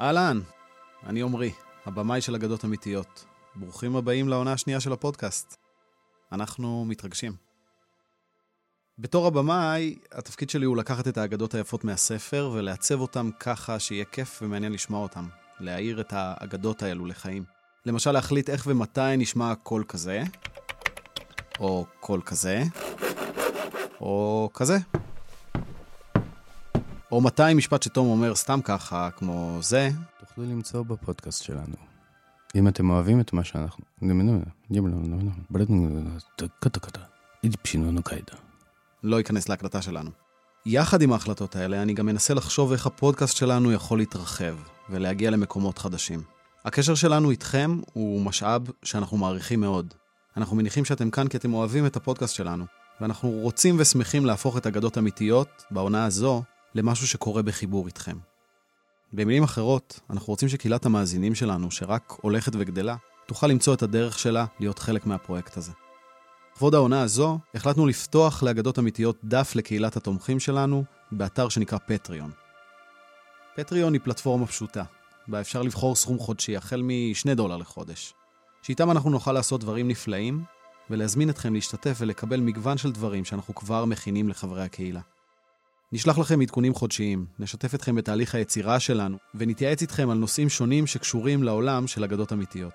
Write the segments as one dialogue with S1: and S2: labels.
S1: אהלן, אני עמרי, הבמאי של אגדות אמיתיות. ברוכים הבאים לעונה השנייה של הפודקאסט. אנחנו מתרגשים. בתור הבמאי, התפקיד שלי הוא לקחת את האגדות היפות מהספר ולעצב אותם ככה שיהיה כיף ומעניין לשמוע אותם. להעיר את האגדות האלו לחיים. למשל, להחליט איך ומתי נשמע קול כזה, או קול כזה, או כזה. או מתי משפט שתום אומר סתם ככה, כמו זה.
S2: תוכלו למצוא בפודקאסט שלנו. אם אתם אוהבים את מה שאנחנו...
S1: לא ייכנס להקלטה שלנו. יחד עם ההחלטות האלה, אני גם מנסה לחשוב איך הפודקאסט שלנו יכול להתרחב ולהגיע למקומות חדשים. הקשר שלנו איתכם הוא משאב שאנחנו מעריכים מאוד. אנחנו מניחים שאתם כאן כי אתם אוהבים את הפודקאסט שלנו, ואנחנו רוצים ושמחים להפוך את אגדות אמיתיות, בעונה הזו, למשהו שקורה בחיבור איתכם. במילים אחרות, אנחנו רוצים שקהילת המאזינים שלנו, שרק הולכת וגדלה, תוכל למצוא את הדרך שלה להיות חלק מהפרויקט הזה. לכבוד העונה הזו, החלטנו לפתוח לאגדות אמיתיות דף לקהילת התומכים שלנו באתר שנקרא פטריון. פטריון היא פלטפורמה פשוטה, בה אפשר לבחור סכום חודשי החל מ-2 דולר לחודש, שאיתם אנחנו נוכל לעשות דברים נפלאים ולהזמין אתכם להשתתף ולקבל מגוון של דברים שאנחנו כבר מכינים לחברי הקהילה. נשלח לכם עדכונים חודשיים, נשתף אתכם בתהליך היצירה שלנו, ונתייעץ איתכם על נושאים שונים שקשורים לעולם של אגדות אמיתיות.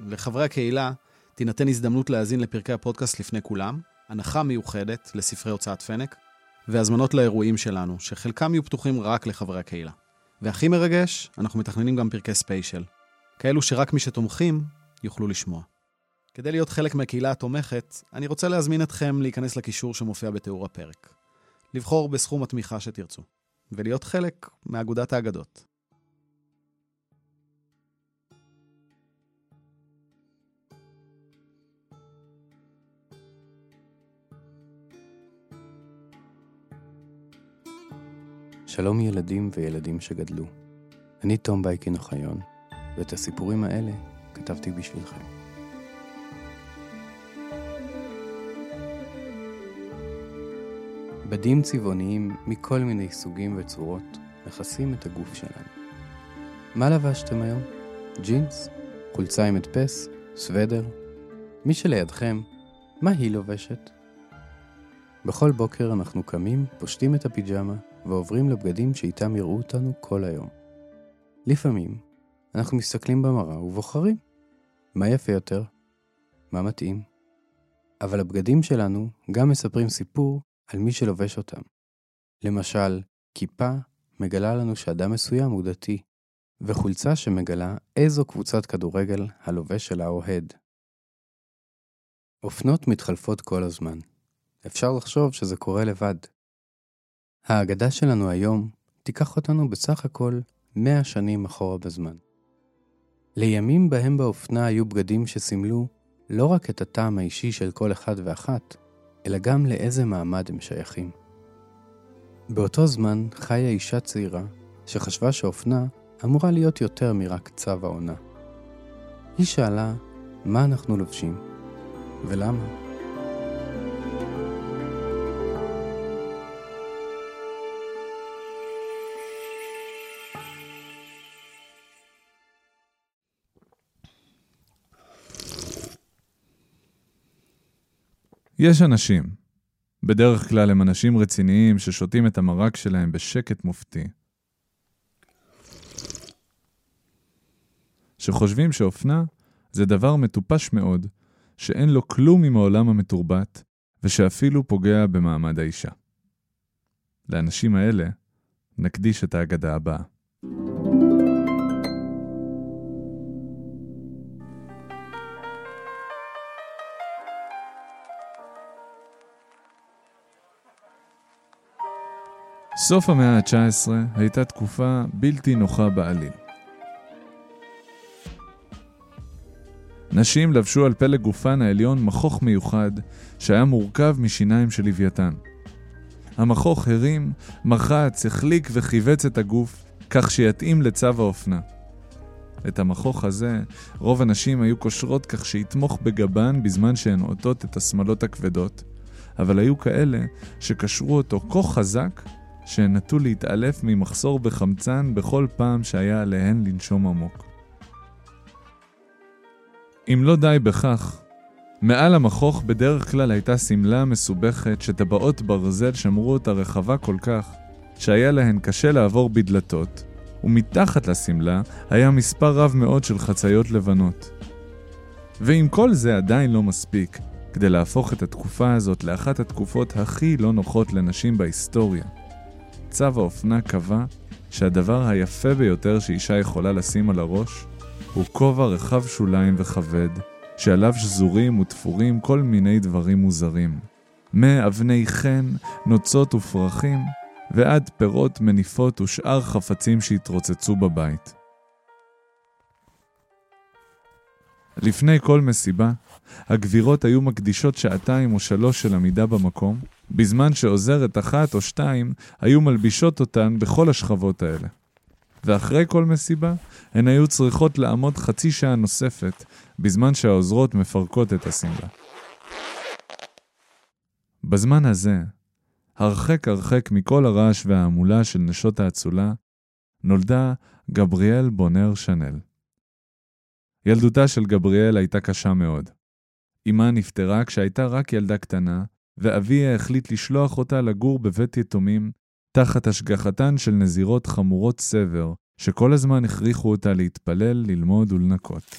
S1: לחברי הקהילה תינתן הזדמנות להאזין לפרקי הפודקאסט לפני כולם, הנחה מיוחדת לספרי הוצאת פנק, והזמנות לאירועים שלנו, שחלקם יהיו פתוחים רק לחברי הקהילה. והכי מרגש, אנחנו מתכננים גם פרקי ספיישל, כאלו שרק מי שתומכים יוכלו לשמוע. כדי להיות חלק מהקהילה התומכת, אני רוצה להזמין אתכם להיכנס לקישור שמופיע בתיאור הפרק. לבחור בסכום התמיכה שתרצו, ולהיות חלק מאגודת האגדות.
S2: שלום ילדים וילדים שגדלו. אני תום בייקין אוחיון, ואת הסיפורים האלה כתבתי בשבילכם. בדים צבעוניים מכל מיני סוגים וצורות מכסים את הגוף שלנו. מה לבשתם היום? ג'ינס? חולצה עם הדפס? סוודר? מי שלידכם, מה היא לובשת? בכל בוקר אנחנו קמים, פושטים את הפיג'מה ועוברים לבגדים שאיתם יראו אותנו כל היום. לפעמים אנחנו מסתכלים במראה ובוחרים מה יפה יותר, מה מתאים. אבל הבגדים שלנו גם מספרים סיפור על מי שלובש אותם. למשל, כיפה מגלה לנו שאדם מסוים הוא דתי, וחולצה שמגלה איזו קבוצת כדורגל הלובש שלה אוהד. אופנות מתחלפות כל הזמן. אפשר לחשוב שזה קורה לבד. האגדה שלנו היום תיקח אותנו בסך הכל 100 שנים אחורה בזמן. לימים בהם באופנה היו בגדים שסימלו לא רק את הטעם האישי של כל אחד ואחת, אלא גם לאיזה מעמד הם שייכים. באותו זמן חיה אישה צעירה שחשבה שאופנה אמורה להיות יותר מרק צו העונה. היא שאלה מה אנחנו לובשים ולמה.
S3: יש אנשים, בדרך כלל הם אנשים רציניים ששותים את המרק שלהם בשקט מופתי, שחושבים שאופנה זה דבר מטופש מאוד, שאין לו כלום עם העולם המתורבת, ושאפילו פוגע במעמד האישה. לאנשים האלה נקדיש את ההגדה הבאה. סוף המאה ה-19 הייתה תקופה בלתי נוחה בעליל. נשים לבשו על פלג גופן העליון מכוך מיוחד שהיה מורכב משיניים של לוויתן. המכוך הרים, מחץ, החליק וכיווץ את הגוף כך שיתאים לצו האופנה. את המכוך הזה רוב הנשים היו קושרות כך שיתמוך בגבן בזמן שהן עוטות את השמלות הכבדות, אבל היו כאלה שקשרו אותו כה חזק שהן נטו להתעלף ממחסור בחמצן בכל פעם שהיה עליהן לנשום עמוק. אם לא די בכך, מעל המכוך בדרך כלל הייתה שמלה מסובכת שטבעות ברזל שמרו אותה רחבה כל כך, שהיה להן קשה לעבור בדלתות, ומתחת לשמלה היה מספר רב מאוד של חציות לבנות. ואם כל זה עדיין לא מספיק, כדי להפוך את התקופה הזאת לאחת התקופות הכי לא נוחות לנשים בהיסטוריה, צו האופנה קבע שהדבר היפה ביותר שאישה יכולה לשים על הראש הוא כובע רחב שוליים וכבד, שעליו שזורים ותפורים כל מיני דברים מוזרים. מאבני חן, נוצות ופרחים, ועד פירות, מניפות ושאר חפצים שהתרוצצו בבית. לפני כל מסיבה, הגבירות היו מקדישות שעתיים או שלוש של עמידה במקום, בזמן שעוזרת אחת או שתיים היו מלבישות אותן בכל השכבות האלה. ואחרי כל מסיבה, הן היו צריכות לעמוד חצי שעה נוספת, בזמן שהעוזרות מפרקות את השמלה. בזמן הזה, הרחק הרחק מכל הרעש וההמולה של נשות האצולה, נולדה גבריאל בונר שנל. ילדותה של גבריאל הייתה קשה מאוד. אמה נפטרה כשהייתה רק ילדה קטנה, ואביה החליט לשלוח אותה לגור בבית יתומים, תחת השגחתן של נזירות חמורות סבר, שכל הזמן הכריחו אותה להתפלל, ללמוד ולנקות.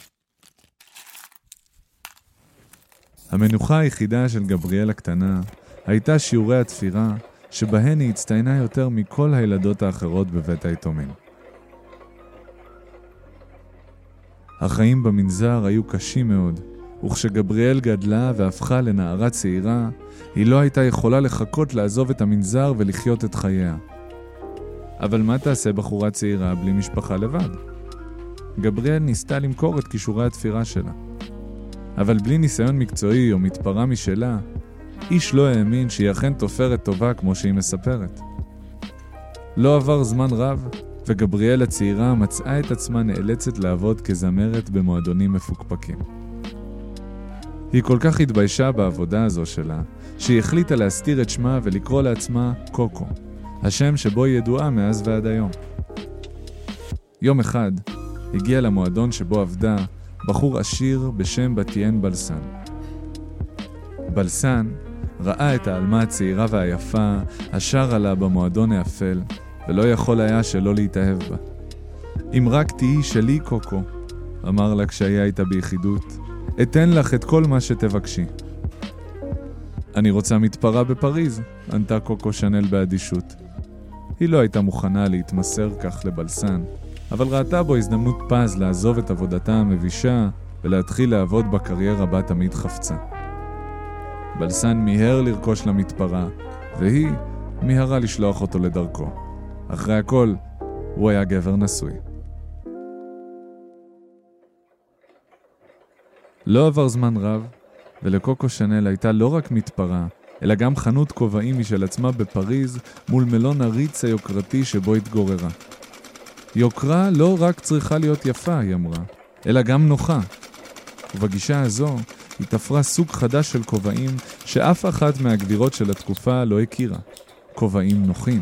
S3: המנוחה היחידה של גבריאל הקטנה הייתה שיעורי התפירה, שבהן היא הצטיינה יותר מכל הילדות האחרות בבית היתומים. החיים במנזר היו קשים מאוד, וכשגבריאל גדלה והפכה לנערה צעירה, היא לא הייתה יכולה לחכות לעזוב את המנזר ולחיות את חייה. אבל מה תעשה בחורה צעירה בלי משפחה לבד? גבריאל ניסתה למכור את כישורי התפירה שלה. אבל בלי ניסיון מקצועי או מתפרה משלה, איש לא האמין שהיא אכן תופרת טובה כמו שהיא מספרת. לא עבר זמן רב, וגבריאל הצעירה מצאה את עצמה נאלצת לעבוד כזמרת במועדונים מפוקפקים. היא כל כך התביישה בעבודה הזו שלה, שהיא החליטה להסתיר את שמה ולקרוא לעצמה קוקו, השם שבו היא ידועה מאז ועד היום. יום אחד הגיע למועדון שבו עבדה בחור עשיר בשם בתיאן בלסן. בלסן ראה את העלמה הצעירה והיפה השרה לה במועדון האפל, ולא יכול היה שלא להתאהב בה. אם רק תהיי שלי, קוקו, אמר לה כשהיה איתה ביחידות, אתן לך את כל מה שתבקשי. אני רוצה מתפרה בפריז, ענתה קוקו שנל באדישות. היא לא הייתה מוכנה להתמסר כך לבלסן, אבל ראתה בו הזדמנות פז לעזוב את עבודתה המבישה ולהתחיל לעבוד בקריירה בה תמיד חפצה. בלסן מיהר לרכוש לה מתפרה, והיא מיהרה לשלוח אותו לדרכו. אחרי הכל, הוא היה גבר נשוי. לא עבר זמן רב, ולקוקו שנל הייתה לא רק מתפרה, אלא גם חנות כובעים משל עצמה בפריז מול מלון הריץ היוקרתי שבו התגוררה. יוקרה לא רק צריכה להיות יפה, היא אמרה, אלא גם נוחה. ובגישה הזו היא תפרה סוג חדש של כובעים שאף אחת מהגבירות של התקופה לא הכירה. כובעים נוחים.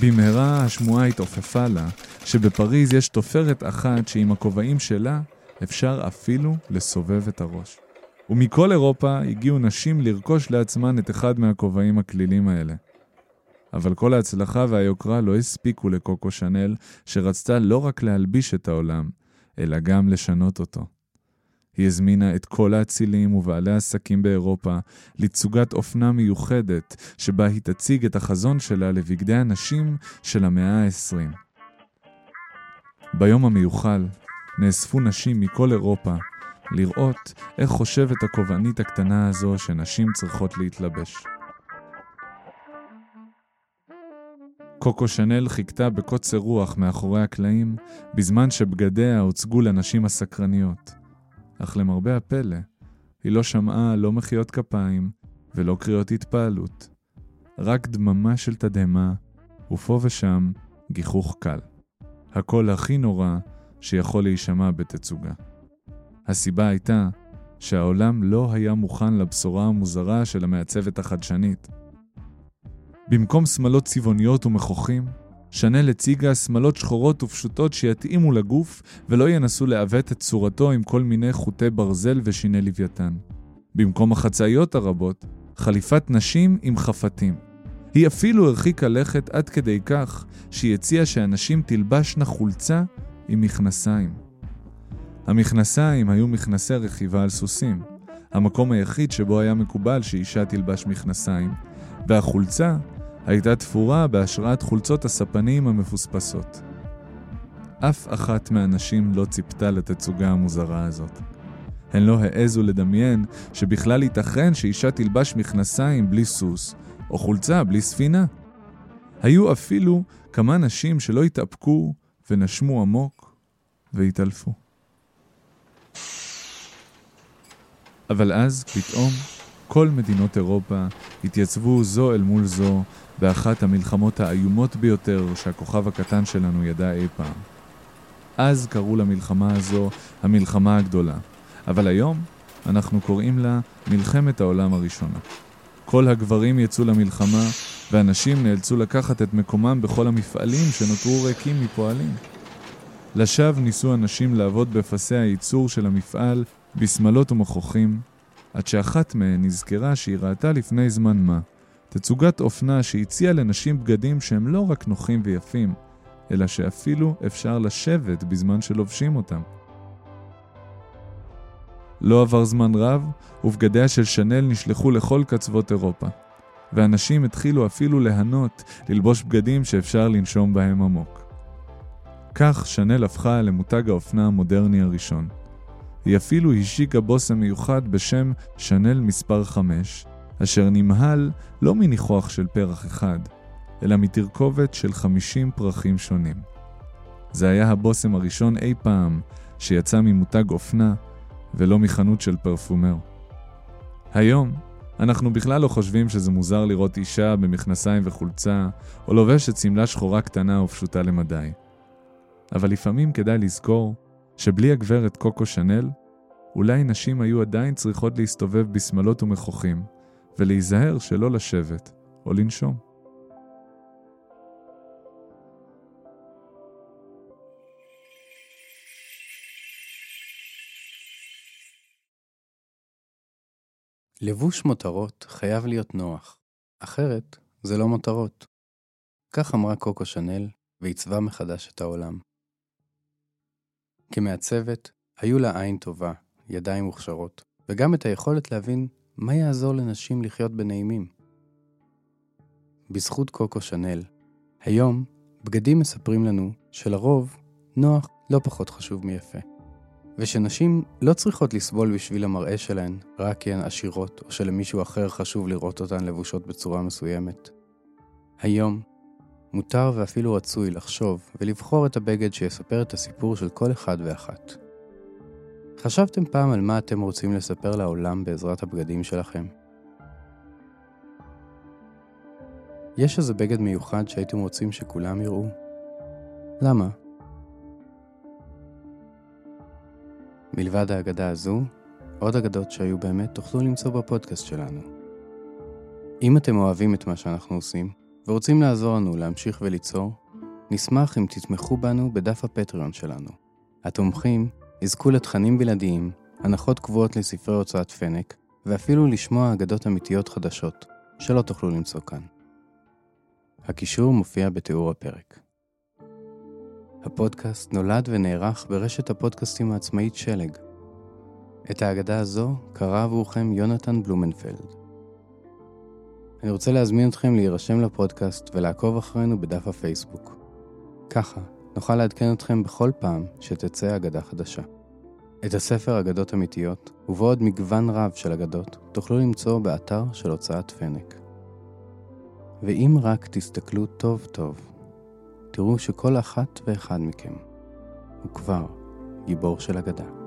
S3: במהרה השמועה התעופפה לה שבפריז יש תופרת אחת שעם הכובעים שלה אפשר אפילו לסובב את הראש. ומכל אירופה הגיעו נשים לרכוש לעצמן את אחד מהכובעים הכלילים האלה. אבל כל ההצלחה והיוקרה לא הספיקו לקוקו שנל, שרצתה לא רק להלביש את העולם, אלא גם לשנות אותו. היא הזמינה את כל האצילים ובעלי העסקים באירופה לתצוגת אופנה מיוחדת, שבה היא תציג את החזון שלה לבגדי הנשים של המאה ה-20. ביום המיוחל נאספו נשים מכל אירופה לראות איך חושבת הכובענית הקטנה הזו שנשים צריכות להתלבש. קוקו שנל חיכתה בקוצר רוח מאחורי הקלעים, בזמן שבגדיה הוצגו לנשים הסקרניות. אך למרבה הפלא, היא לא שמעה לא מחיאות כפיים ולא קריאות התפעלות. רק דממה של תדהמה, ופה ושם גיחוך קל. הקול הכי נורא שיכול להישמע בתצוגה. הסיבה הייתה שהעולם לא היה מוכן לבשורה המוזרה של המעצבת החדשנית. במקום שמלות צבעוניות ומכוחים, שאנל הציגה שמלות שחורות ופשוטות שיתאימו לגוף ולא ינסו לעוות את צורתו עם כל מיני חוטי ברזל ושיני לוויתן. במקום החצאיות הרבות, חליפת נשים עם חפתים. היא אפילו הרחיקה לכת עד כדי כך שהיא הציעה שאנשים תלבשנה חולצה עם מכנסיים. המכנסיים היו מכנסי רכיבה על סוסים, המקום היחיד שבו היה מקובל שאישה תלבש מכנסיים, והחולצה הייתה תפורה בהשראת חולצות הספנים המפוספסות. אף אחת מהנשים לא ציפתה לתצוגה המוזרה הזאת. הן לא העזו לדמיין שבכלל ייתכן שאישה תלבש מכנסיים בלי סוס, או חולצה בלי ספינה. היו אפילו כמה נשים שלא התאפקו ונשמו עמוק והתעלפו. אבל אז, פתאום, כל מדינות אירופה התייצבו זו אל מול זו באחת המלחמות האיומות ביותר שהכוכב הקטן שלנו ידע אי פעם. אז קראו למלחמה הזו המלחמה הגדולה, אבל היום אנחנו קוראים לה מלחמת העולם הראשונה. כל הגברים יצאו למלחמה, והנשים נאלצו לקחת את מקומם בכל המפעלים שנותרו ריקים מפועלים. לשווא ניסו הנשים לעבוד בפסי הייצור של המפעל בשמלות ומכוחים, עד שאחת מהן נזכרה שהיא ראתה לפני זמן מה תצוגת אופנה שהציעה לנשים בגדים שהם לא רק נוחים ויפים, אלא שאפילו אפשר לשבת בזמן שלובשים אותם. לא עבר זמן רב, ובגדיה של שנל נשלחו לכל קצוות אירופה, ואנשים התחילו אפילו ליהנות ללבוש בגדים שאפשר לנשום בהם עמוק. כך שנל הפכה למותג האופנה המודרני הראשון. היא אפילו השיקה בושם מיוחד בשם שנל מספר 5, אשר נמהל לא מניחוח של פרח אחד, אלא מתרכובת של 50 פרחים שונים. זה היה הבושם הראשון אי פעם שיצא ממותג אופנה ולא מחנות של פרפומר. היום, אנחנו בכלל לא חושבים שזה מוזר לראות אישה במכנסיים וחולצה, או לובשת שמלה שחורה קטנה ופשוטה למדי. אבל לפעמים כדאי לזכור שבלי הגברת קוקו שנל, אולי נשים היו עדיין צריכות להסתובב בשמלות ומכוחים, ולהיזהר שלא לשבת או לנשום.
S2: לבוש מותרות חייב להיות נוח, אחרת זה לא מותרות. כך אמרה קוקו שנל, ועיצבה מחדש את העולם. כמעצבת, היו לה עין טובה, ידיים מוכשרות, וגם את היכולת להבין מה יעזור לנשים לחיות בנעימים. בזכות קוקו שנל, היום בגדים מספרים לנו שלרוב נוח לא פחות חשוב מיפה. ושנשים לא צריכות לסבול בשביל המראה שלהן רק כי הן עשירות, או שלמישהו אחר חשוב לראות אותן לבושות בצורה מסוימת. היום, מותר ואפילו רצוי לחשוב ולבחור את הבגד שיספר את הסיפור של כל אחד ואחת. חשבתם פעם על מה אתם רוצים לספר לעולם בעזרת הבגדים שלכם? יש איזה בגד מיוחד שהייתם רוצים שכולם יראו? למה? מלבד האגדה הזו, עוד אגדות שהיו באמת תוכלו למצוא בפודקאסט שלנו. אם אתם אוהבים את מה שאנחנו עושים, ורוצים לעזור לנו להמשיך וליצור, נשמח אם תתמכו בנו בדף הפטריון שלנו. התומכים יזכו לתכנים בלעדיים, הנחות קבועות לספרי הוצאת פנק, ואפילו לשמוע אגדות אמיתיות חדשות, שלא תוכלו למצוא כאן. הקישור מופיע בתיאור הפרק. הפודקאסט נולד ונערך ברשת הפודקאסטים העצמאית שלג. את האגדה הזו קרא עבורכם יונתן בלומנפלד. אני רוצה להזמין אתכם להירשם לפודקאסט ולעקוב אחרינו בדף הפייסבוק. ככה נוכל לעדכן אתכם בכל פעם שתצא אגדה חדשה. את הספר אגדות אמיתיות, ובעוד מגוון רב של אגדות, תוכלו למצוא באתר של הוצאת פנק. ואם רק תסתכלו טוב טוב, תראו שכל אחת ואחד מכם הוא כבר גיבור של אגדה.